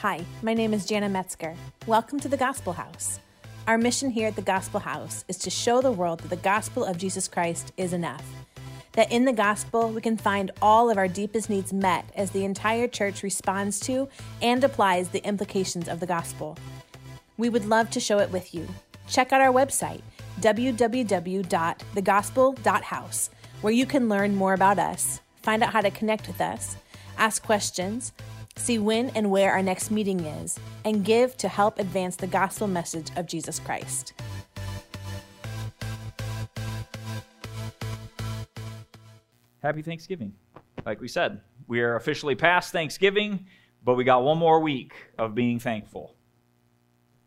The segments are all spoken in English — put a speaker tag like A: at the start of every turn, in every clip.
A: Hi, my name is Jana Metzger. Welcome to the Gospel House. Our mission here at the Gospel House is to show the world that the gospel of Jesus Christ is enough. That in the gospel, we can find all of our deepest needs met as the entire church responds to and applies the implications of the gospel. We would love to show it with you. Check out our website, www.thegospel.house, where you can learn more about us, find out how to connect with us, ask questions, see when and where our next meeting is, and give to help advance the gospel message of Jesus Christ.
B: Happy Thanksgiving. Like we said, we are officially past Thanksgiving, but we got one more week of being thankful.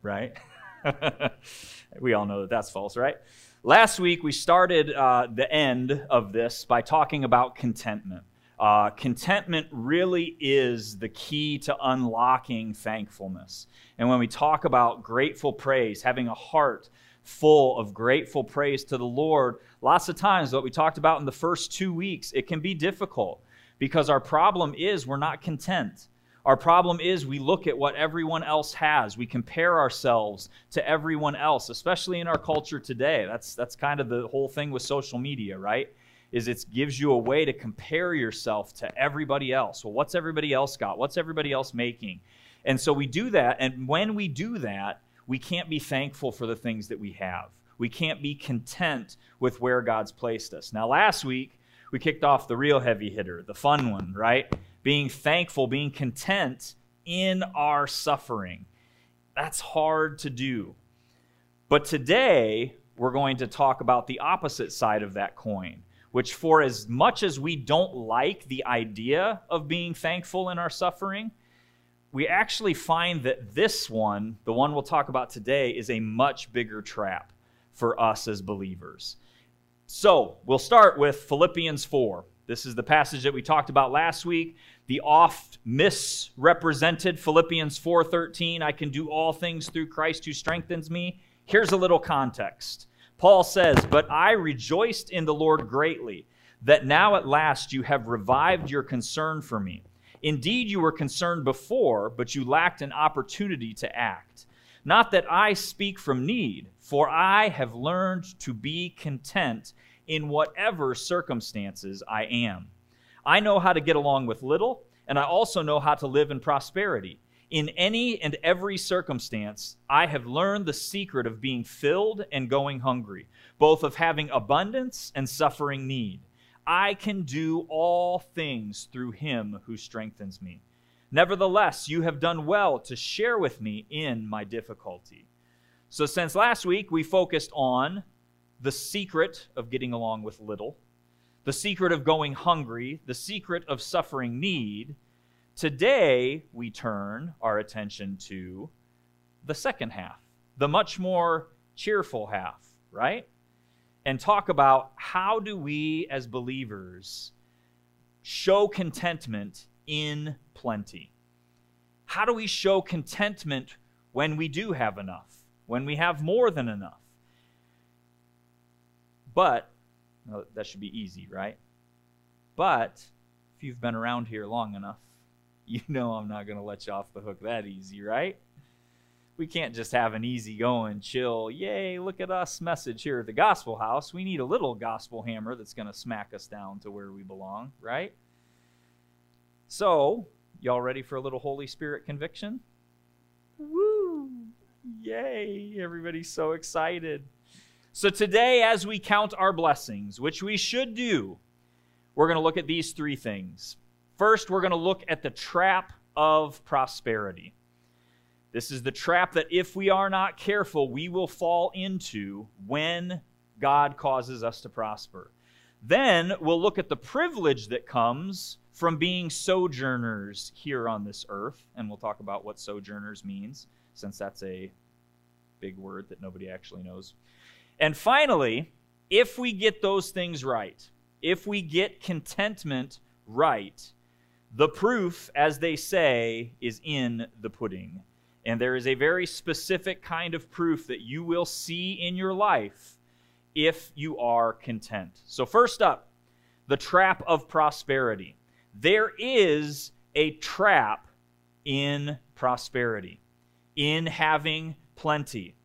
B: Right? we all know that that's false, right? Last week, we started uh, the end of this by talking about contentment. Uh, contentment really is the key to unlocking thankfulness. And when we talk about grateful praise, having a heart full of grateful praise to the Lord, lots of times, what we talked about in the first two weeks, it can be difficult because our problem is we're not content. Our problem is we look at what everyone else has. We compare ourselves to everyone else, especially in our culture today. That's, that's kind of the whole thing with social media, right? Is it gives you a way to compare yourself to everybody else. Well, what's everybody else got? What's everybody else making? And so we do that. And when we do that, we can't be thankful for the things that we have. We can't be content with where God's placed us. Now, last week, we kicked off the real heavy hitter, the fun one, right? Being thankful, being content in our suffering. That's hard to do. But today, we're going to talk about the opposite side of that coin, which, for as much as we don't like the idea of being thankful in our suffering, we actually find that this one, the one we'll talk about today, is a much bigger trap for us as believers. So, we'll start with Philippians 4. This is the passage that we talked about last week. The oft misrepresented Philippians 4:13, I can do all things through Christ who strengthens me. Here's a little context. Paul says, "But I rejoiced in the Lord greatly that now at last you have revived your concern for me." Indeed, you were concerned before, but you lacked an opportunity to act. Not that I speak from need, for I have learned to be content in whatever circumstances I am. I know how to get along with little, and I also know how to live in prosperity. In any and every circumstance, I have learned the secret of being filled and going hungry, both of having abundance and suffering need. I can do all things through him who strengthens me. Nevertheless, you have done well to share with me in my difficulty. So, since last week, we focused on the secret of getting along with little, the secret of going hungry, the secret of suffering need. Today, we turn our attention to the second half, the much more cheerful half, right? and talk about how do we as believers show contentment in plenty. How do we show contentment when we do have enough, when we have more than enough? But, that should be easy, right? But if you've been around here long enough, you know I'm not going to let you off the hook that easy, right? we can't just have an easy going, chill, yay, look at us message here at the Gospel House. We need a little gospel hammer that's going to smack us down to where we belong, right? So, y'all ready for a little Holy Spirit conviction? Woo! Yay! Everybody's so excited. So, today, as we count our blessings, which we should do, we're going to look at these three things. First, we're going to look at the trap of prosperity. This is the trap that if we are not careful, we will fall into when God causes us to prosper. Then we'll look at the privilege that comes from being sojourners here on this earth, and we'll talk about what sojourners means, since that's a big word that nobody actually knows. And finally, if we get those things right, if we get contentment right, the proof, as they say, is in the pudding. And there is a very specific kind of proof that you will see in your life if you are content. So, first up, the trap of prosperity. There is a trap in prosperity, in having plenty.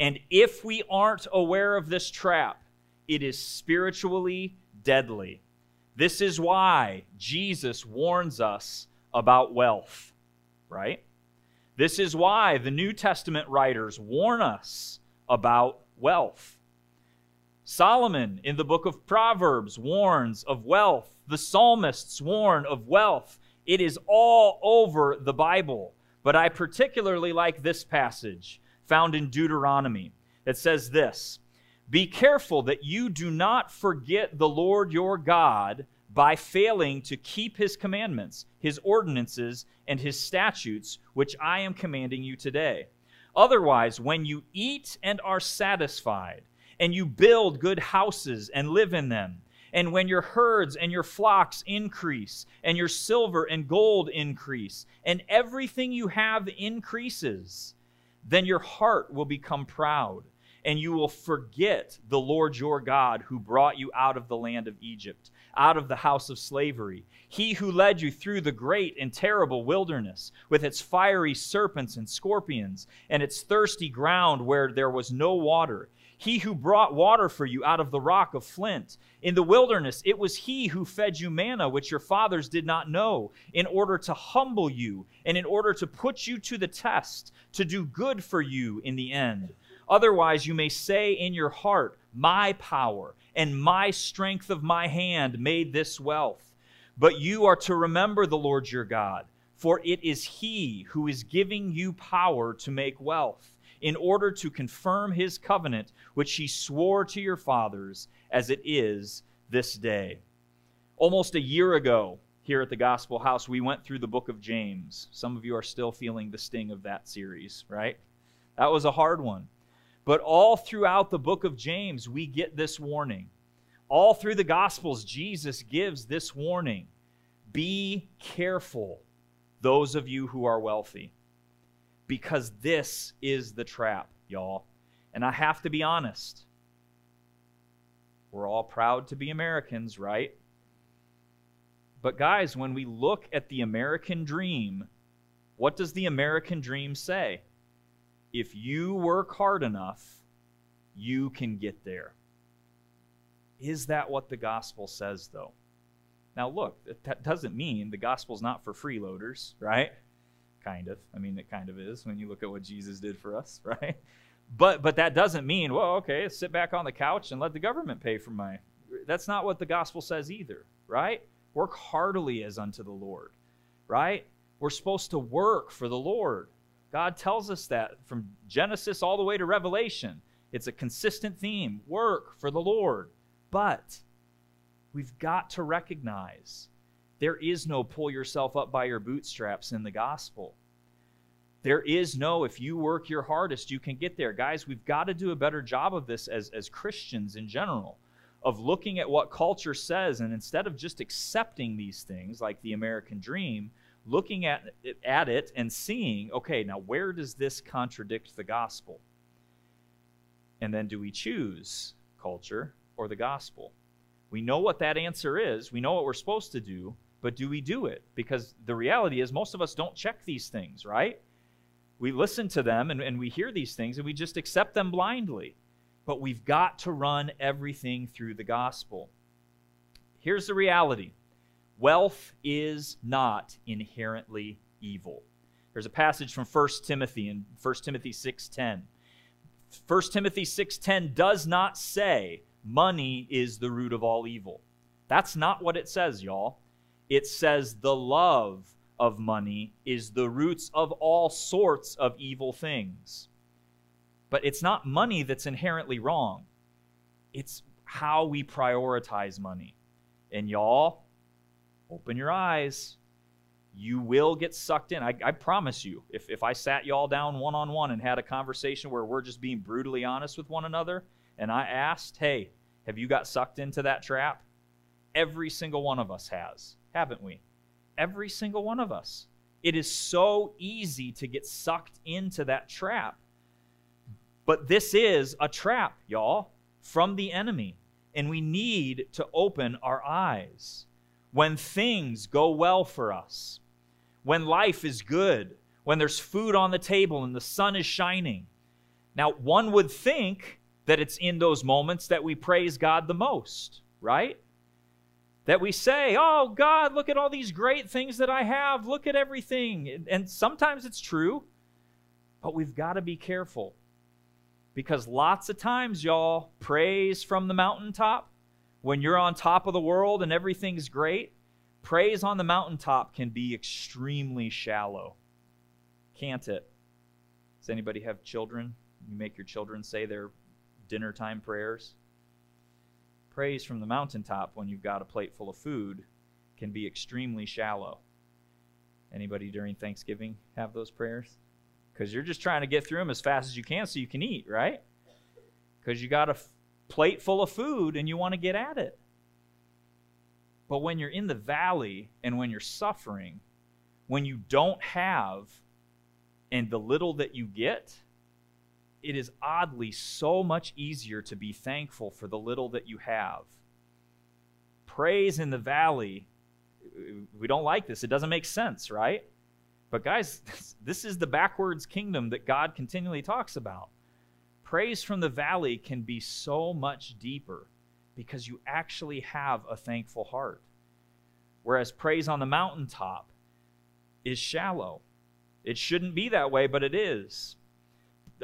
B: And if we aren't aware of this trap, it is spiritually deadly. This is why Jesus warns us about wealth, right? This is why the New Testament writers warn us about wealth. Solomon in the book of Proverbs warns of wealth. The psalmists warn of wealth. It is all over the Bible. But I particularly like this passage found in Deuteronomy that says this Be careful that you do not forget the Lord your God by failing to keep his commandments, his ordinances, and his statutes, which I am commanding you today. Otherwise, when you eat and are satisfied, and you build good houses and live in them, and when your herds and your flocks increase, and your silver and gold increase, and everything you have increases, then your heart will become proud, and you will forget the Lord your God who brought you out of the land of Egypt, out of the house of slavery. He who led you through the great and terrible wilderness, with its fiery serpents and scorpions, and its thirsty ground where there was no water he who brought water for you out of the rock of flint. In the wilderness, it was he who fed you manna, which your fathers did not know, in order to humble you and in order to put you to the test, to do good for you in the end. Otherwise, you may say in your heart, My power and my strength of my hand made this wealth. But you are to remember the Lord your God, for it is he who is giving you power to make wealth in order to confirm his covenant, which he swore to your fathers, as it is this day. Almost a year ago, here at the Gospel House, we went through the book of James. Some of you are still feeling the sting of that series, right? That was a hard one. But all throughout the book of James, we get this warning. All through the Gospels, Jesus gives this warning Be careful, those of you who are wealthy because this is the trap, y'all. And I have to be honest. We're all proud to be Americans, right? But, guys, when we look at the American dream, what does the American dream say? If you work hard enough, you can get there. Is that what the gospel says, though? Now, look, that doesn't mean the gospel's not for freeloaders, right? kind of. I mean, it kind of is when you look at what Jesus did for us, right? But but that doesn't mean, well, okay, sit back on the couch and let the government pay for my. That's not what the gospel says either, right? Work heartily as unto the Lord, right? We're supposed to work for the Lord. God tells us that from Genesis all the way to Revelation. It's a consistent theme work for the Lord. But we've got to recognize there is no pull yourself up by your bootstraps in the gospel. There is no, if you work your hardest, you can get there. Guys, we've got to do a better job of this as, as Christians in general, of looking at what culture says, and instead of just accepting these things like the American dream, looking at it, at it and seeing, okay, now where does this contradict the gospel? And then do we choose culture or the gospel? We know what that answer is, we know what we're supposed to do, but do we do it? Because the reality is, most of us don't check these things, right? We listen to them and, and we hear these things and we just accept them blindly. But we've got to run everything through the gospel. Here's the reality wealth is not inherently evil. There's a passage from 1 Timothy in 1 Timothy 6:10. 1 Timothy 6:10 does not say money is the root of all evil. That's not what it says, y'all it says the love of money is the roots of all sorts of evil things. But it's not money that's inherently wrong, it's how we prioritize money. And y'all, open your eyes. You will get sucked in. I, I promise you. If, if I sat y'all down one on one and had a conversation where we're just being brutally honest with one another, and I asked, hey, have you got sucked into that trap? Every single one of us has haven't we? Every single one of us. It is so easy to get sucked into that trap. But this is a trap, y'all, from the enemy. And we need to open our eyes. When things go well for us, when life is good, when there's food on the table and the sun is shining. Now, one would think that it's in those moments that we praise God the most, right? That we say, Oh, God, look at all these great things that I have. Look at everything. And sometimes it's true, but we've got to be careful because lots of times, y'all, praise from the mountaintop, when you're on top of the world and everything's great, praise on the mountaintop can be extremely shallow. Can't it? Does anybody have children? You make your children say their dinner time prayers? Praise from the mountaintop when you've got a plate full of food can be extremely shallow. Anybody during Thanksgiving have those prayers? because you're just trying to get through them as fast as you can so you can eat, right? Because you got f- plate full of food and you want to get at it. But when you're in the valley and when you're suffering, when you don't have and the little that you get, it is oddly so much easier to be thankful for the little that you have. Praise in the valley, we don't like this. It doesn't make sense, right? But, guys, this is the backwards kingdom that God continually talks about. Praise from the valley can be so much deeper because you actually have a thankful heart. Whereas praise on the mountaintop is shallow. It shouldn't be that way, but it is.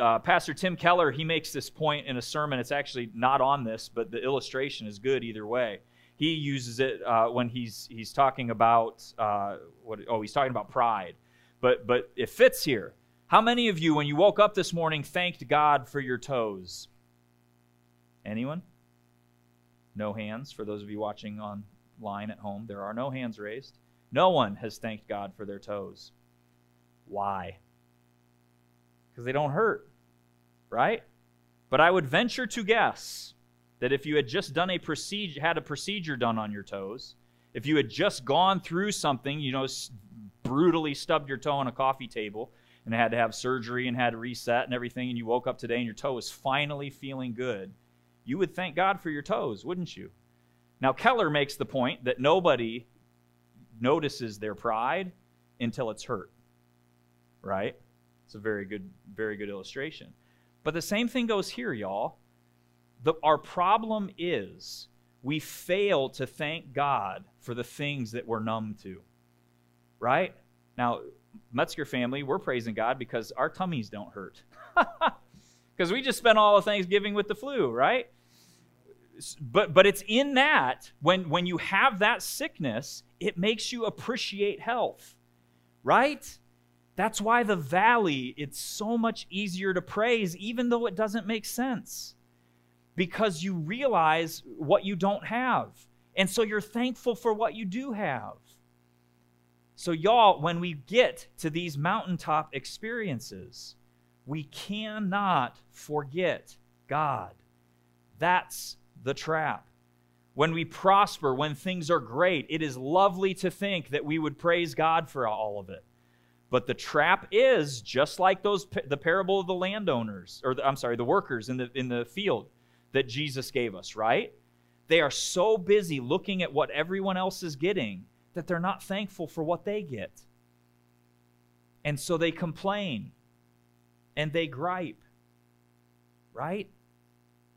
B: Uh, Pastor Tim Keller, he makes this point in a sermon. It's actually not on this, but the illustration is good either way. He uses it uh, when he's he's talking about uh, what? Oh, he's talking about pride but but it fits here. How many of you, when you woke up this morning, thanked God for your toes? Anyone? No hands for those of you watching online at home. There are no hands raised. No one has thanked God for their toes. Why? Because they don't hurt, right? But I would venture to guess that if you had just done a procedure, had a procedure done on your toes, if you had just gone through something, you know, brutally stubbed your toe on a coffee table and had to have surgery and had to reset and everything, and you woke up today and your toe was finally feeling good, you would thank God for your toes, wouldn't you? Now, Keller makes the point that nobody notices their pride until it's hurt. Right? It's a very good, very good illustration. But the same thing goes here, y'all. The, our problem is we fail to thank God for the things that we're numb to right? Now, Metzger family, we're praising God because our tummies don't hurt. Because we just spent all of Thanksgiving with the flu, right? But, but it's in that, when, when you have that sickness, it makes you appreciate health, right? That's why the valley, it's so much easier to praise, even though it doesn't make sense. Because you realize what you don't have. And so you're thankful for what you do have. So, y'all, when we get to these mountaintop experiences, we cannot forget God. That's the trap. When we prosper, when things are great, it is lovely to think that we would praise God for all of it. But the trap is just like those the parable of the landowners or the, I'm sorry, the workers in the in the field that Jesus gave us, right? They are so busy looking at what everyone else is getting that they're not thankful for what they get. And so they complain and they gripe, right?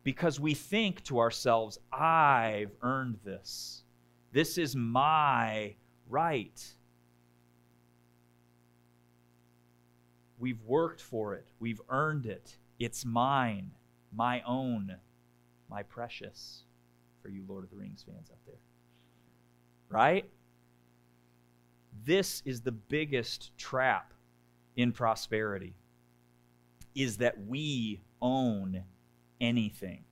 B: Because we think to ourselves, I've earned this. This is my right. We've worked for it, we've earned it. It's mine, my own, my precious. For you Lord of the Rings fans out there. Right? This is the biggest trap in prosperity is that we own anything.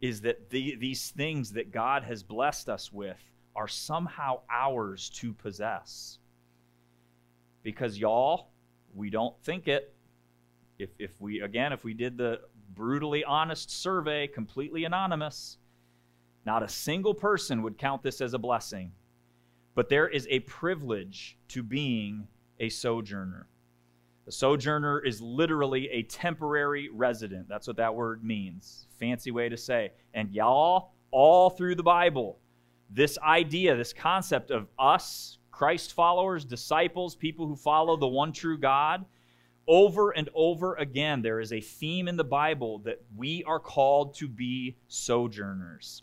B: Is that the, these things that God has blessed us with are somehow ours to possess. Because, y'all, we don't think it. If, if we, again, if we did the brutally honest survey, completely anonymous, not a single person would count this as a blessing. But there is a privilege to being a sojourner. A sojourner is literally a temporary resident. That's what that word means. Fancy way to say. And y'all, all through the Bible, this idea, this concept of us Christ followers, disciples, people who follow the one true God, over and over again, there is a theme in the Bible that we are called to be sojourners,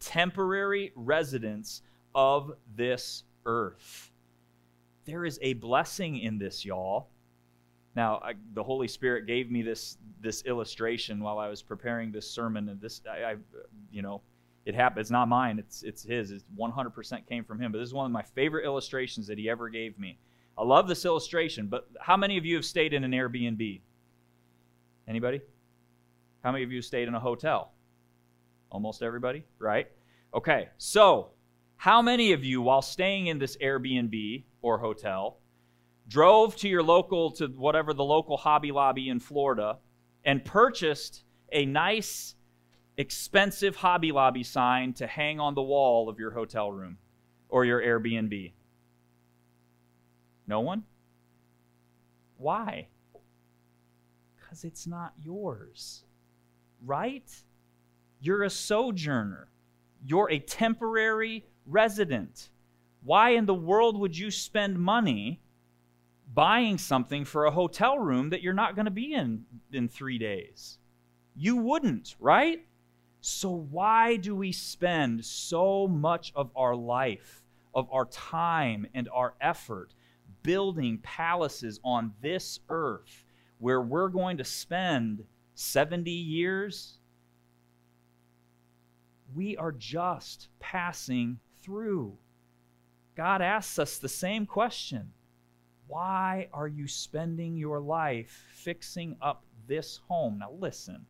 B: temporary residents of this earth. There is a blessing in this, y'all. Now, I, the Holy Spirit gave me this this illustration while I was preparing this sermon, and this, I, I you know, it happened. It's not mine. It's it's his. It's 100% came from him. But this is one of my favorite illustrations that he ever gave me. I love this illustration. But how many of you have stayed in an Airbnb? Anybody? How many of you stayed in a hotel? Almost everybody, right? Okay. So, how many of you, while staying in this Airbnb or hotel, drove to your local, to whatever the local Hobby Lobby in Florida, and purchased a nice expensive Hobby Lobby sign to hang on the wall of your hotel room or your Airbnb? No one? Why? Because it's not yours, right? You're a sojourner, you're a temporary resident. Why in the world would you spend money buying something for a hotel room that you're not going to be in in three days? You wouldn't, right? So, why do we spend so much of our life, of our time, and our effort building palaces on this earth where we're going to spend 70 years? We are just passing through. God asks us the same question Why are you spending your life fixing up this home? Now, listen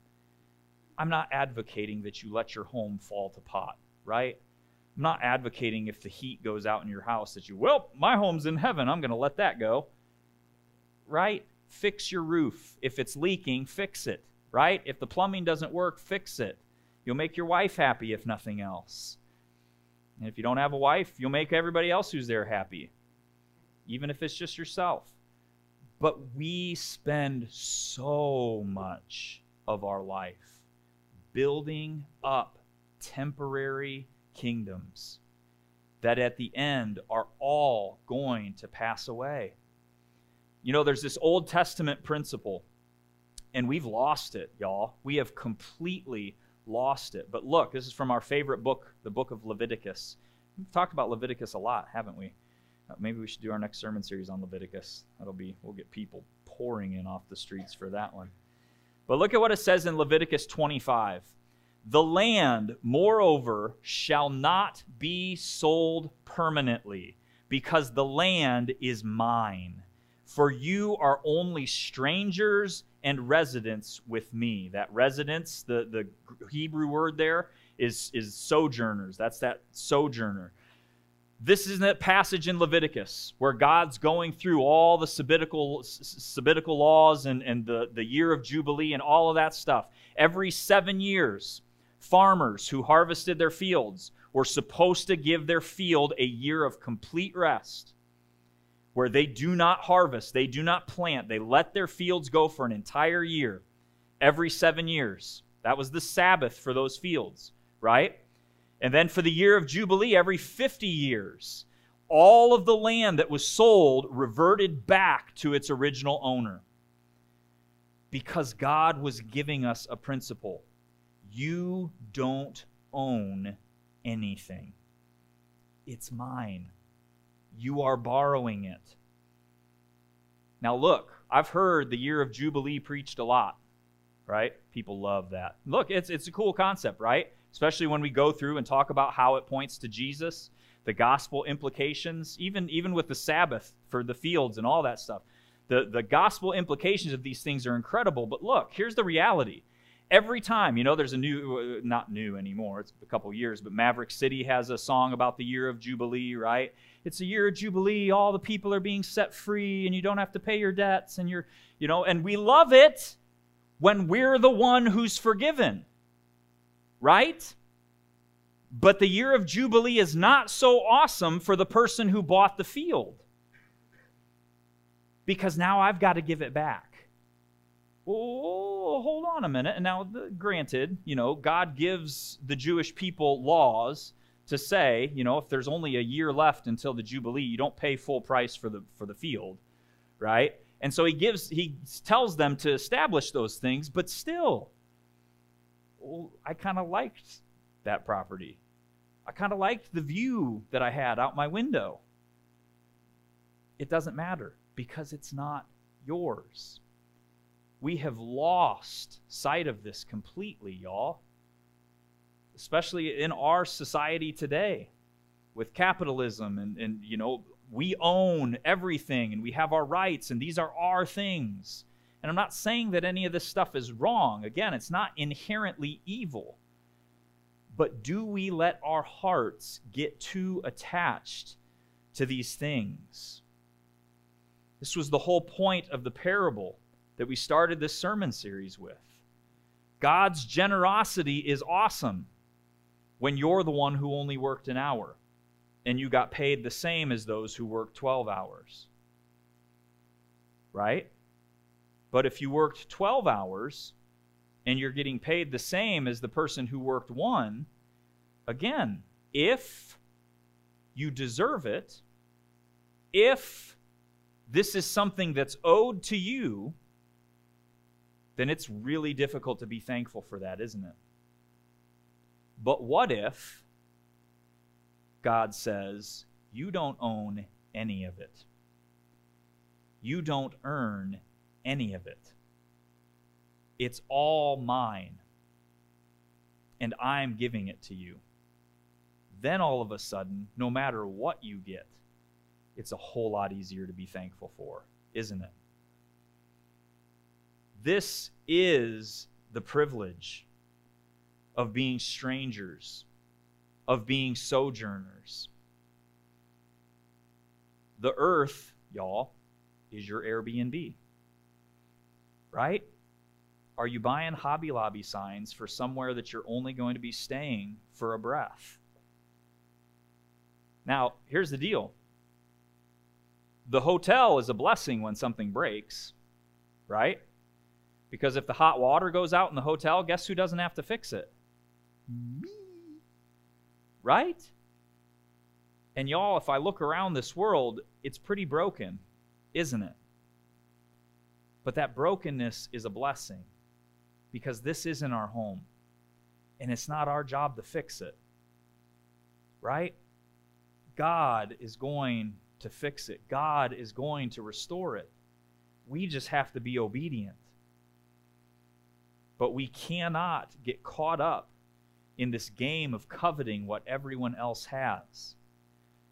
B: I'm not advocating that you let your home fall to pot, right? I'm not advocating if the heat goes out in your house that you, well, my home's in heaven, I'm going to let that go. Right? Fix your roof. If it's leaking, fix it, right? If the plumbing doesn't work, fix it. You'll make your wife happy if nothing else. And if you don't have a wife, you'll make everybody else who's there happy, even if it's just yourself. But we spend so much of our life building up temporary kingdoms that at the end are all going to pass away. You know, there's this Old Testament principle, and we've lost it, y'all. We have completely lost it. But look, this is from our favorite book, the book of Leviticus. We've talked about Leviticus a lot, haven't we? Uh, maybe we should do our next sermon series on Leviticus. That'll be, we'll get people pouring in off the streets for that one. But look at what it says in Leviticus 25. The land, moreover, shall not be sold permanently, because the land is mine. For you are only strangers and residence with me. That residence, the, the Hebrew word there, is, is sojourners. That's that sojourner. This is that passage in Leviticus where God's going through all the Sabbatical, Sabbatical laws and, and the, the year of Jubilee and all of that stuff. Every seven years, farmers who harvested their fields were supposed to give their field a year of complete rest where they do not harvest, they do not plant, they let their fields go for an entire year every seven years. That was the Sabbath for those fields, right? And then for the year of Jubilee, every 50 years, all of the land that was sold reverted back to its original owner. Because God was giving us a principle you don't own anything, it's mine. You are borrowing it. Now, look, I've heard the year of Jubilee preached a lot, right? People love that. Look, it's, it's a cool concept, right? especially when we go through and talk about how it points to Jesus, the gospel implications, even, even with the Sabbath for the fields and all that stuff. The, the gospel implications of these things are incredible. But look, here's the reality. Every time, you know, there's a new, uh, not new anymore, it's a couple years, but Maverick City has a song about the year of Jubilee, right? It's a year of Jubilee, all the people are being set free, and you don't have to pay your debts, and you're, you know, and we love it when we're the one who's forgiven right? But the year of Jubilee is not so awesome for the person who bought the field. Because now I've got to give it back. Oh, hold on a minute. And now, granted, you know, God gives the Jewish people laws to say, you know, if there's only a year left until the Jubilee, you don't pay full price for the, for the field, right? And so he gives, he tells them to establish those things, but still, well, I kind of liked that property. I kind of liked the view that I had out my window. It doesn't matter because it's not yours. We have lost sight of this completely, y'all. Especially in our society today with capitalism and, and you know, we own everything and we have our rights and these are our things. And I'm not saying that any of this stuff is wrong. Again, it's not inherently evil. But do we let our hearts get too attached to these things? This was the whole point of the parable that we started this sermon series with. God's generosity is awesome when you're the one who only worked an hour and you got paid the same as those who worked 12 hours. Right? But if you worked 12 hours and you're getting paid the same as the person who worked one, again, if you deserve it, if this is something that's owed to you, then it's really difficult to be thankful for that, isn't it? But what if God says, You don't own any of it? You don't earn any of it. It's all mine, and I'm giving it to you. Then all of a sudden, no matter what you get, it's a whole lot easier to be thankful for, isn't it? This is the privilege of being strangers, of being sojourners. The earth, y'all, is your Airbnb. Right? Are you buying Hobby Lobby signs for somewhere that you're only going to be staying for a breath? Now, here's the deal the hotel is a blessing when something breaks, right? Because if the hot water goes out in the hotel, guess who doesn't have to fix it? Me. Right? And y'all, if I look around this world, it's pretty broken, isn't it? But that brokenness is a blessing because this isn't our home. And it's not our job to fix it. Right? God is going to fix it, God is going to restore it. We just have to be obedient. But we cannot get caught up in this game of coveting what everyone else has,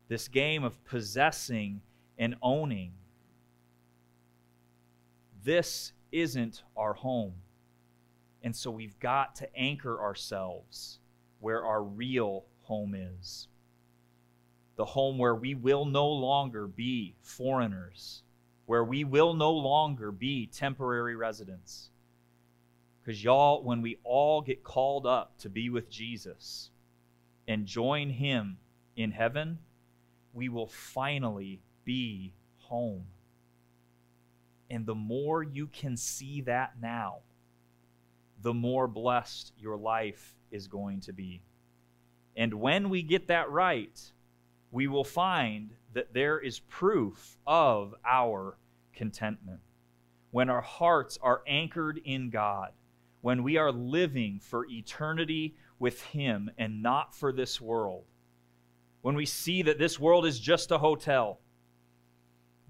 B: this game of possessing and owning. This isn't our home. And so we've got to anchor ourselves where our real home is. The home where we will no longer be foreigners, where we will no longer be temporary residents because, y'all, when we all get called up to be with Jesus and join Him in heaven, we will finally be home. And the more you can see that now, the more blessed your life is going to be. And when we get that right, we will find that there is proof of our contentment. When our hearts are anchored in God, when we are living for eternity with Him and not for this world, when we see that this world is just a hotel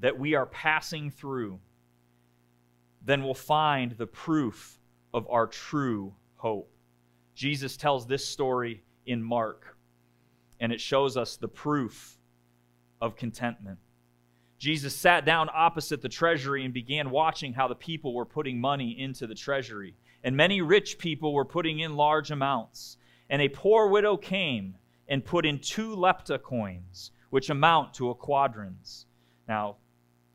B: that we are passing through, then we'll find the proof of our true hope. Jesus tells this story in Mark, and it shows us the proof of contentment. Jesus sat down opposite the treasury and began watching how the people were putting money into the treasury and many rich people were putting in large amounts. And a poor widow came and put in two lepta coins, which amount to a quadrans. Now,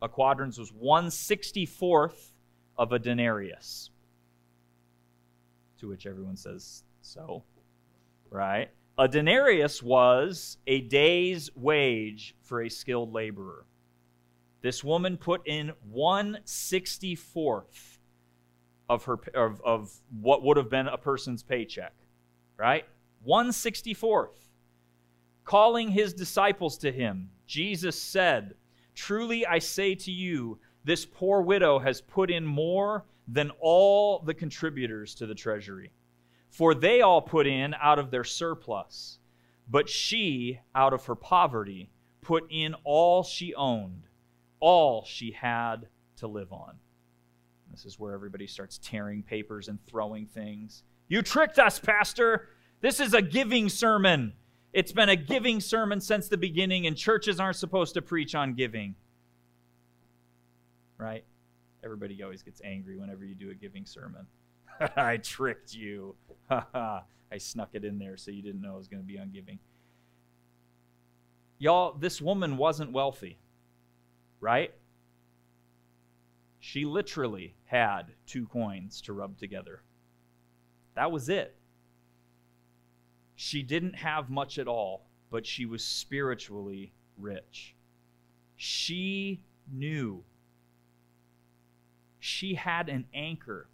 B: a quadrans was one sixty-fourth of a denarius. To which everyone says, so, right? A denarius was a day's wage for a skilled laborer. This woman put in one sixty-fourth of her of, of what would have been a person's paycheck, right? 164th. calling his disciples to him, Jesus said, Truly I say to you, this poor widow has put in more than all the contributors to the treasury. For they all put in out of their surplus, but she, out of her poverty, put in all she owned, all she had to live on. This is where everybody starts tearing papers and throwing things. You tricked us, Pastor. This is a giving sermon. It's been a giving sermon since the beginning, and churches aren't supposed to preach on giving. Right? Everybody always gets angry whenever you do a giving sermon. I tricked you. I snuck it in there so you didn't know it was going to be on giving. Y'all, this woman wasn't wealthy, right? She literally had two coins to rub together. That was it. She didn't have much at all, but she was spiritually rich. She knew. She had an anchor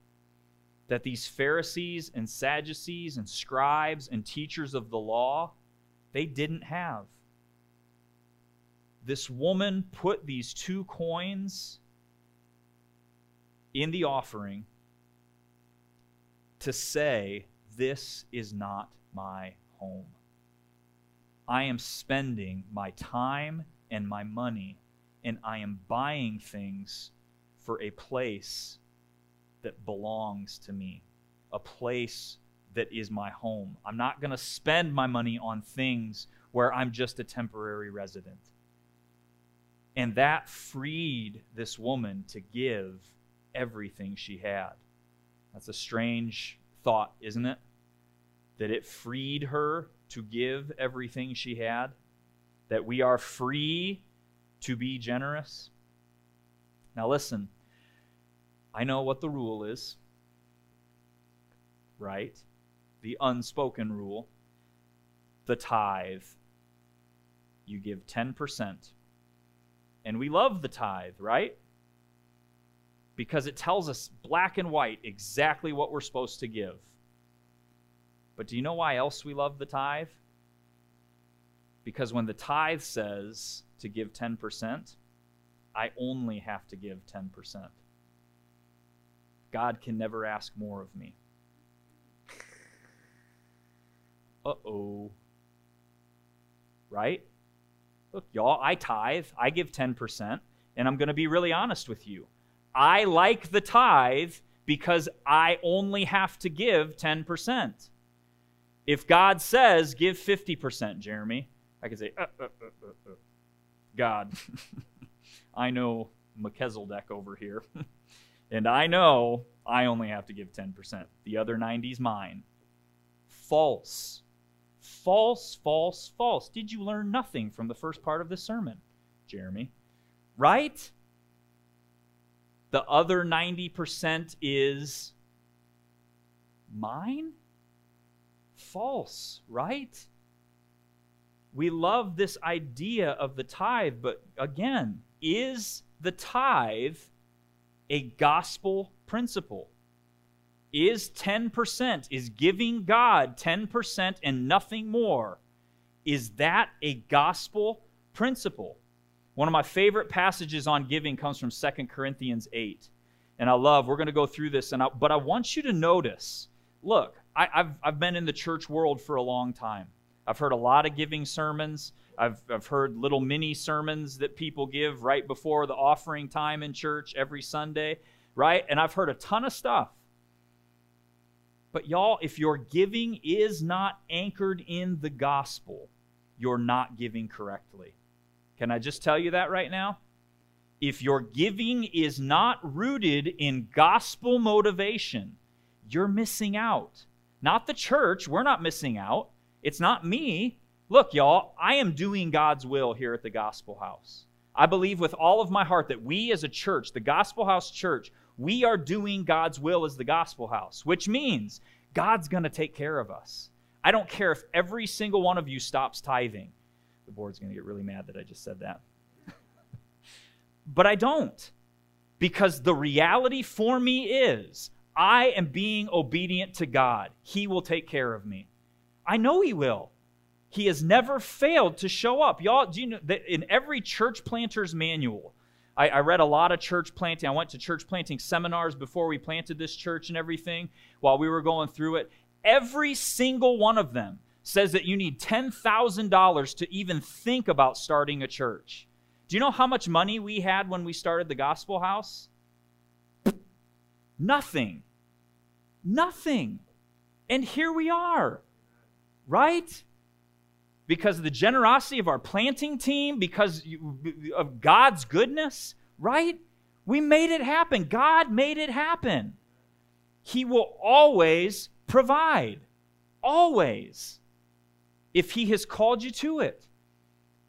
B: that these Pharisees and Sadducees and scribes and teachers of the law they didn't have. This woman put these two coins in the offering to say, This is not my home. I am spending my time and my money, and I am buying things for a place that belongs to me, a place that is my home. I'm not going to spend my money on things where I'm just a temporary resident. And that freed this woman to give everything she had. That's a strange thought, isn't it? That it freed her to give everything she had, that we are free to be generous. Now, listen, I know what the rule is, right? The unspoken rule, the tithe. You give 10%. And we love the tithe, right? Because it tells us black and white exactly what we're supposed to give. But do you know why else we love the tithe? Because when the tithe says to give 10%, I only have to give 10%. God can never ask more of me. Uh oh. Right? Look, y'all, I tithe, I give 10%, and I'm going to be really honest with you. I like the tithe because I only have to give 10%. If God says, give 50%, Jeremy, I can say, uh, uh, uh, uh, uh. God, I know Melchizedek over here. And I know I only have to give 10%. The other 90 is mine. False. False, false, false. Did you learn nothing from the first part of the sermon, Jeremy? Right? The other 90% is mine? False, right? We love this idea of the tithe, but again, is the tithe a gospel principle. Is 10%, is giving God 10% and nothing more, is that a gospel principle? One of my favorite passages on giving comes from 2 Corinthians 8. And I love, we're going to go through this, and I, but I want you to notice look, I, I've, I've been in the church world for a long time. I've heard a lot of giving sermons. I've, I've heard little mini sermons that people give right before the offering time in church every Sunday, right? And I've heard a ton of stuff. But y'all, if your giving is not anchored in the gospel, you're not giving correctly. Can I just tell you that right now? If your giving is not rooted in gospel motivation, you're missing out. Not the church, we're not missing out. It's not me, Look, y'all, I am doing God's will here at the Gospel House. I believe with all of my heart that we as a church, the Gospel House Church, we are doing God's will as the Gospel House, which means God's going to take care of us. I don't care if every single one of you stops tithing. The board's going to get really mad that I just said that. but I don't. Because the reality for me is I am being obedient to God. He will take care of me. I know He will. He has never failed to show up. Y'all, do you know that in every church planter's manual, I, I, read a lot of church planting. I went to church planting seminars before we planted this church and everything while we were going through it. Every single one of them says that you need $10,000 to even think about starting a church. Do you know how much money we had when we started the Gospel House? Nothing. Nothing. And here we are, right? Because of the generosity of our planting team, because of God's goodness, right? We made it happen. God made it happen. He will always provide. Always. If He has called you to it.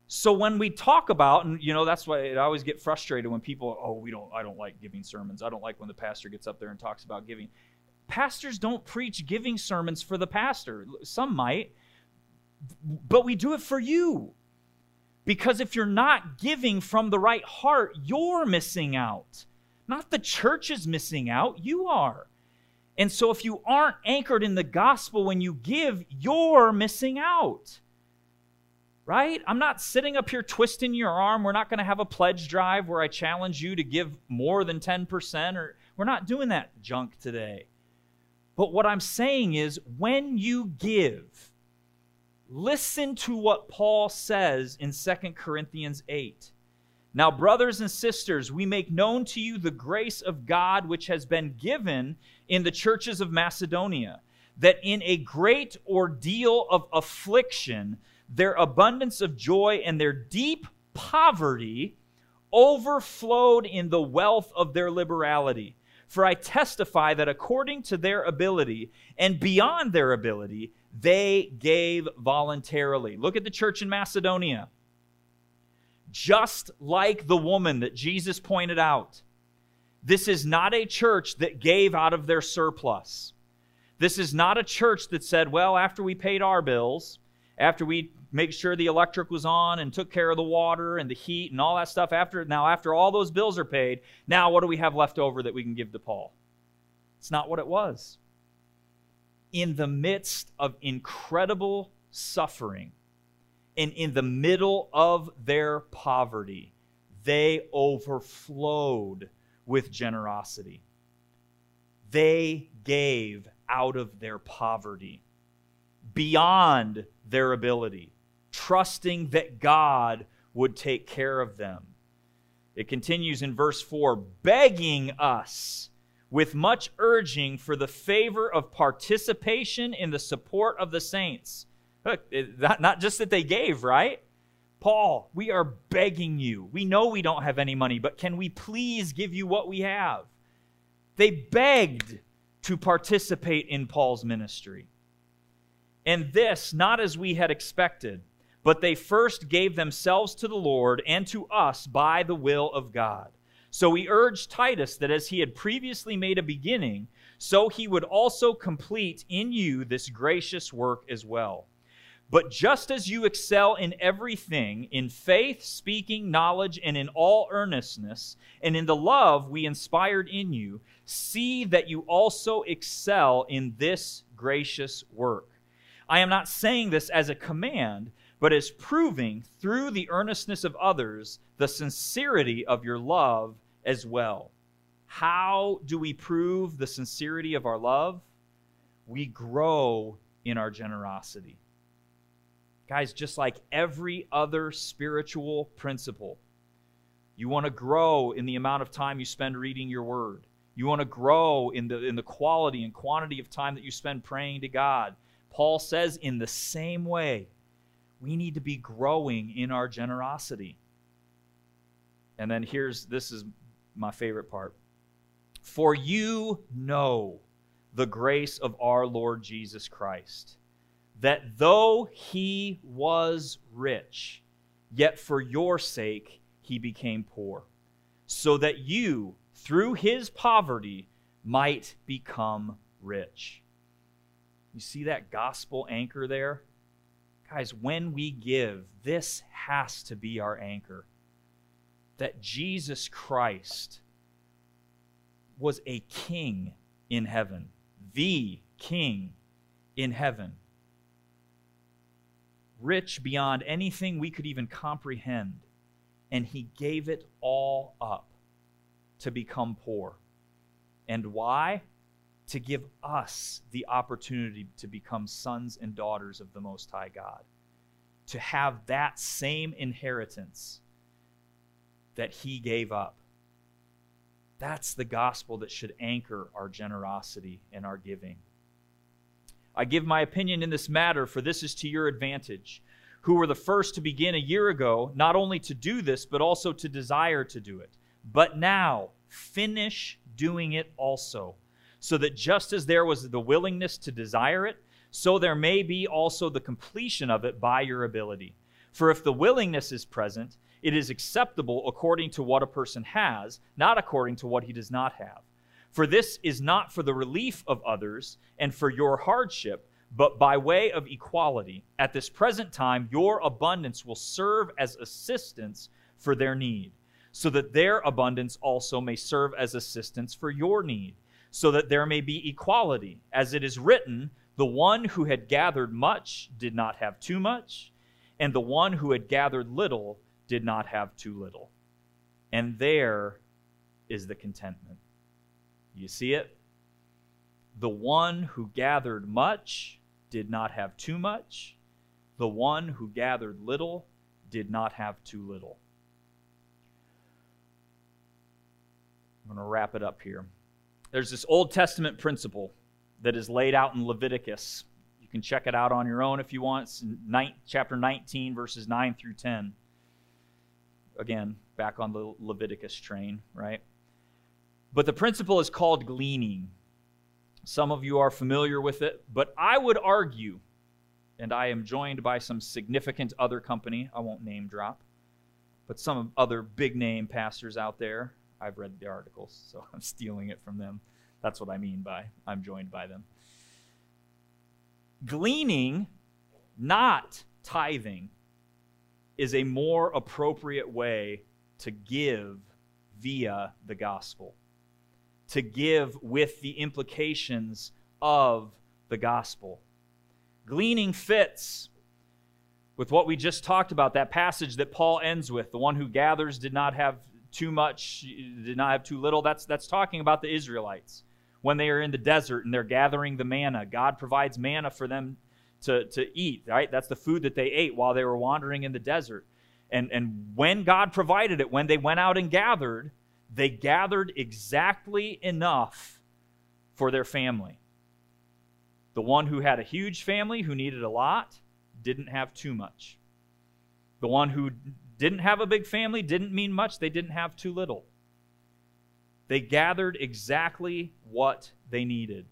B: So when we talk about, and you know, that's why I always get frustrated when people, oh, we don't, I don't like giving sermons. I don't like when the pastor gets up there and talks about giving. Pastors don't preach giving sermons for the pastor. Some might, but we do it for you. Because if you're not giving from the right heart, you're missing out. Not the church is missing out, you are. And so if you aren't anchored in the gospel when you give, you're missing out. Right? I'm not sitting up here twisting your arm. We're not going to have a pledge drive where I challenge you to give more than 10% or we're not doing that junk today. But what I'm saying is when you give, listen to what Paul says in 2 Corinthians 8. Now, brothers and sisters, we make known to you the grace of God which has been given in the churches of Macedonia, that in a great ordeal of affliction, their abundance of joy and their deep poverty overflowed in the wealth of their liberality. For I testify that according to their ability and beyond their ability, they gave voluntarily. Look at the church in Macedonia. Just like the woman that Jesus pointed out, this is not a church that gave out of their surplus. This is not a church that said, well, after we paid our bills, after we make sure the electric was on and took care of the water and the heat and all that stuff after now after all those bills are paid now what do we have left over that we can give to paul it's not what it was in the midst of incredible suffering and in the middle of their poverty they overflowed with generosity they gave out of their poverty beyond their ability trusting that God would take care of them. It continues in verse 4 begging us with much urging for the favor of participation in the support of the saints. Look, not, not just that they gave, right? Paul, we are begging you. We know we don't have any money, but can we please give you what we have? They begged to participate in Paul's ministry. And this, not as we had expected but they first gave themselves to the Lord and to us by the will of God. So he urged Titus that as he had previously made a beginning, so he would also complete in you this gracious work as well. But just as you excel in everything, in faith, speaking, knowledge, and in all earnestness, and in the love we inspired in you, see that you also excel in this gracious work. I am not saying this as a command but as proving through the earnestness of others the sincerity of your love as well. How do we prove the sincerity of our love? We grow in our generosity. Guys, just like every other spiritual principle, you want to grow in the amount of time you spend reading your word. You want to grow in the, in the quality and quantity of time that you spend praying to God. Paul says, in the same way, we need to be growing in our generosity. And then here's this is my favorite part. For you know the grace of our Lord Jesus Christ, that though he was rich, yet for your sake he became poor, so that you, through his poverty, might become rich. You see that gospel anchor there? Guys, when we give, this has to be our anchor. That Jesus Christ was a king in heaven, the king in heaven, rich beyond anything we could even comprehend, and he gave it all up to become poor. And why? To give us the opportunity to become sons and daughters of the Most High God, to have that same inheritance that he gave up. That's the gospel that should anchor our generosity and our giving. I give my opinion in this matter, for this is to your advantage, who were the first to begin a year ago, not only to do this, but also to desire to do it. But now, finish doing it also, so that just as there was the willingness to desire it, so there may be also the completion of it by your ability. For if the willingness is present, it is acceptable according to what a person has, not according to what he does not have. For this is not for the relief of others and for your hardship, but by way of equality. At this present time, your abundance will serve as assistance for their need, so that their abundance also may serve as assistance for your need, so that there may be equality. As it is written, the one who had gathered much did not have too much, and the one who had gathered little did not have too little. And there is the contentment. You see it? The one who gathered much did not have too much. The one who gathered little did not have too little. I'm going to wrap it up here. There's this Old Testament principle that is laid out in Leviticus. You can check it out on your own if you want. It's in chapter 19, verses 9 through 10. Again, back on the Leviticus train, right? But the principle is called gleaning. Some of you are familiar with it, but I would argue, and I am joined by some significant other company, I won't name drop, but some other big name pastors out there. I've read the articles, so I'm stealing it from them. That's what I mean by I'm joined by them. Gleaning, not tithing, is a more appropriate way to give via the gospel to give with the implications of the gospel. Gleaning fits with what we just talked about, that passage that Paul ends with. The one who gathers did not have too much, did not have too little. That's, that's talking about the Israelites. When they are in the desert and they're gathering the manna, God provides manna for them to, to eat, right? That's the food that they ate while they were wandering in the desert. And, and when God provided it, when they went out and gathered, they gathered exactly enough for their family. The one who had a huge family, who needed a lot, didn't have too much. The one who didn't have a big family didn't mean much, they didn't have too little. They gathered exactly what they needed.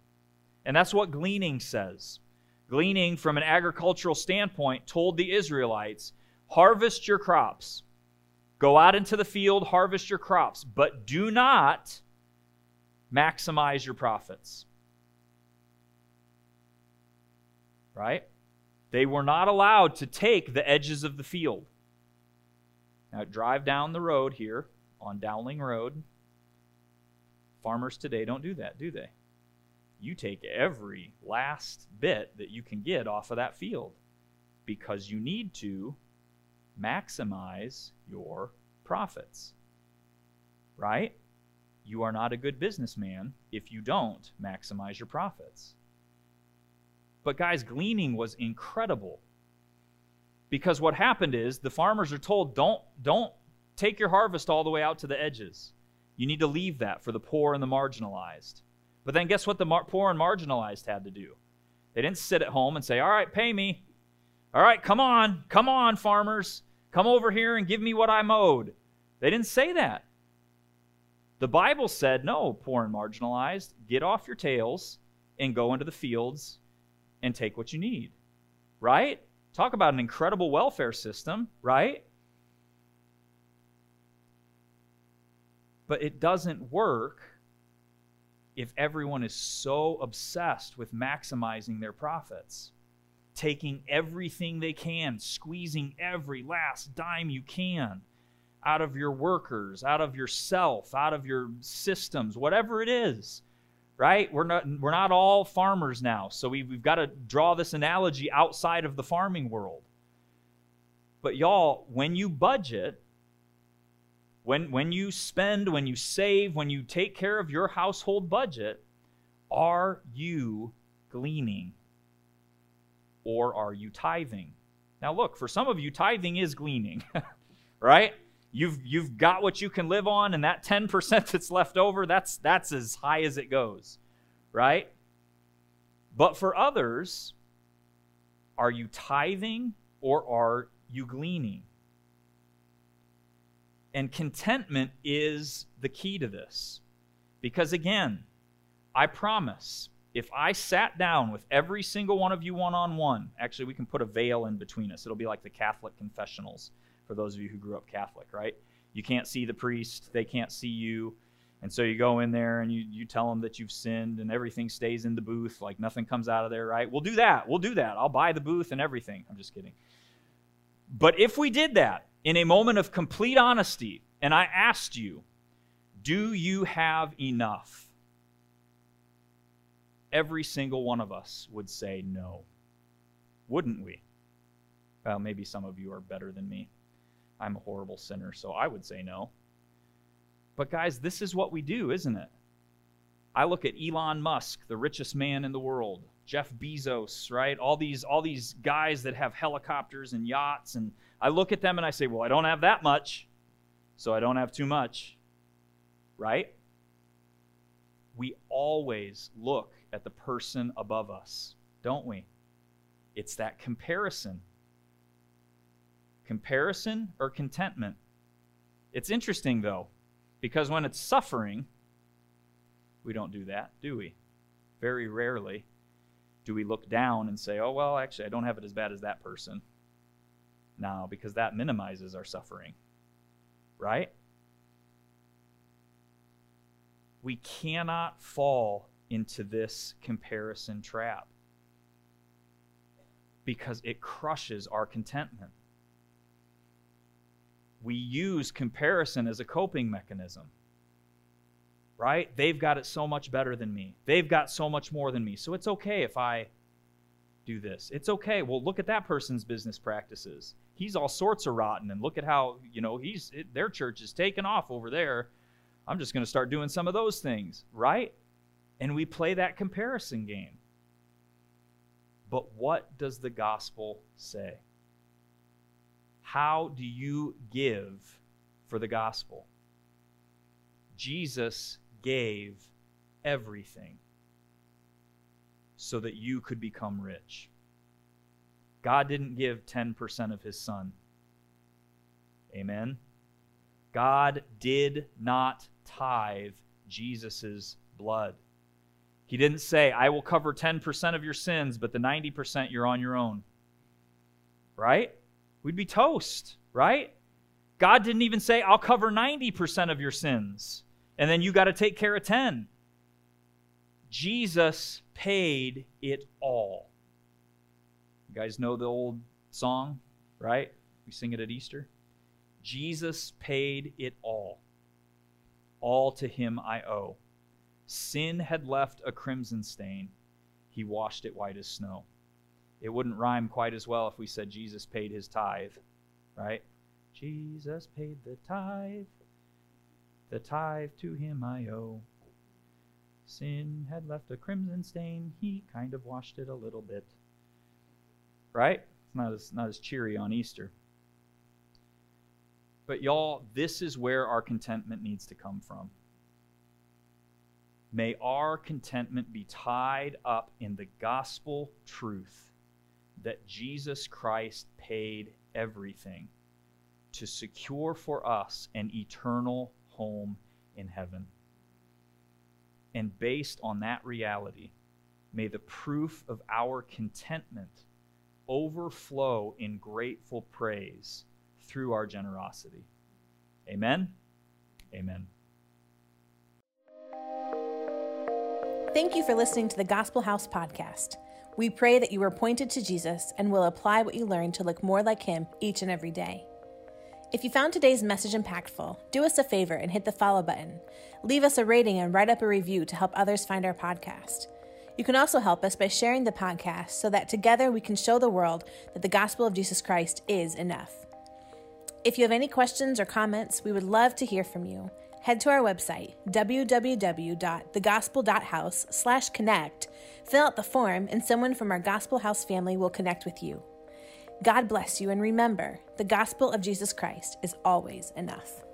B: And that's what gleaning says. Gleaning, from an agricultural standpoint, told the Israelites harvest your crops. Go out into the field, harvest your crops, but do not maximize your profits. Right? They were not allowed to take the edges of the field. Now, drive down the road here on Dowling Road. Farmers today don't do that, do they? You take every last bit that you can get off of that field because you need to maximize your profits. Right? You are not a good businessman if you don't maximize your profits. But, guys, gleaning was incredible. Because what happened is the farmers are told don't, don't take your harvest all the way out to the edges. You need to leave that for the poor and the marginalized. But then guess what the mar- poor and marginalized had to do? They didn't sit at home and say, All right, pay me. All right, come on, come on, farmers. Come over here and give me what I mowed. They didn't say that. The Bible said, No, poor and marginalized, get off your tails and go into the fields and take what you need. Right? Talk about an incredible welfare system, right? But it doesn't work if everyone is so obsessed with maximizing their profits taking everything they can, squeezing every last dime you can out of your workers, out of yourself, out of your systems, whatever it is. Right? We're not we're not all farmers now, so we, we've got to draw this analogy outside of the farming world. But y'all, when you budget, when, when you spend, when you save, when you take care of your household budget, are you gleaning? Or are you tithing? Now, look, for some of you, tithing is gleaning, right? You've, you've got what you can live on, and that 10% that's left over, that's, that's as high as it goes, right? But for others, are you tithing or are you gleaning? And contentment is the key to this. Because again, I promise, if I sat down with every single one of you one on one, actually, we can put a veil in between us. It'll be like the Catholic confessionals for those of you who grew up Catholic, right? You can't see the priest, they can't see you. And so you go in there and you, you tell them that you've sinned and everything stays in the booth, like nothing comes out of there, right? We'll do that. We'll do that. I'll buy the booth and everything. I'm just kidding. But if we did that in a moment of complete honesty, and I asked you, do you have enough? Every single one of us would say no. Wouldn't we? Well, maybe some of you are better than me. I'm a horrible sinner, so I would say no. But guys, this is what we do, isn't it? I look at Elon Musk, the richest man in the world, Jeff Bezos, right? All these all these guys that have helicopters and yachts and I look at them and I say, "Well, I don't have that much, so I don't have too much." Right? We always look at the person above us, don't we? It's that comparison. Comparison or contentment? It's interesting though because when it's suffering, we don't do that, do we? Very rarely do we look down and say, oh, well, actually, I don't have it as bad as that person. No, because that minimizes our suffering, right? We cannot fall into this comparison trap because it crushes our contentment we use comparison as a coping mechanism. Right? They've got it so much better than me. They've got so much more than me. So it's okay if I do this. It's okay. Well, look at that person's business practices. He's all sorts of rotten and look at how, you know, he's it, their church is taken off over there. I'm just going to start doing some of those things, right? And we play that comparison game. But what does the gospel say? How do you give for the gospel? Jesus gave everything so that you could become rich. God didn't give 10% of his son. Amen. God did not tithe Jesus' blood. He didn't say, I will cover 10% of your sins, but the 90% you're on your own. Right? we'd be toast, right? God didn't even say, I'll cover 90% of your sins, and then you got to take care of 10. Jesus paid it all. You guys know the old song, right? We sing it at Easter. Jesus paid it all. All to him I owe. Sin had left a crimson stain. He washed it white as snow. It wouldn't rhyme quite as well if we said Jesus paid his tithe, right? Jesus paid the tithe, the tithe to him I owe. Sin had left a crimson stain, he kind of washed it a little bit. Right? It's not as, not as cheery on Easter. But y'all, this is where our contentment needs to come from. May our contentment be tied up in the gospel truth that Jesus Christ paid everything to secure for us an eternal home in heaven. And based on that reality, may the proof of our contentment overflow in grateful praise through our generosity. Amen. Amen.
A: Thank you for listening to the Gospel House podcast. We pray that you are pointed to Jesus and will apply what you learn to look more like him each and every day. If you found today's message impactful, do us a favor and hit the follow button. Leave us a rating and write up a review to help others find our podcast. You can also help us by sharing the podcast so that together we can show the world that the gospel of Jesus Christ is enough. If you have any questions or comments, we would love to hear from you. Head to our website, www.thegospel.house/connect, fill out the form, and someone from our Gospel House family will connect with you. God bless you, and remember, the gospel of Jesus Christ is always enough.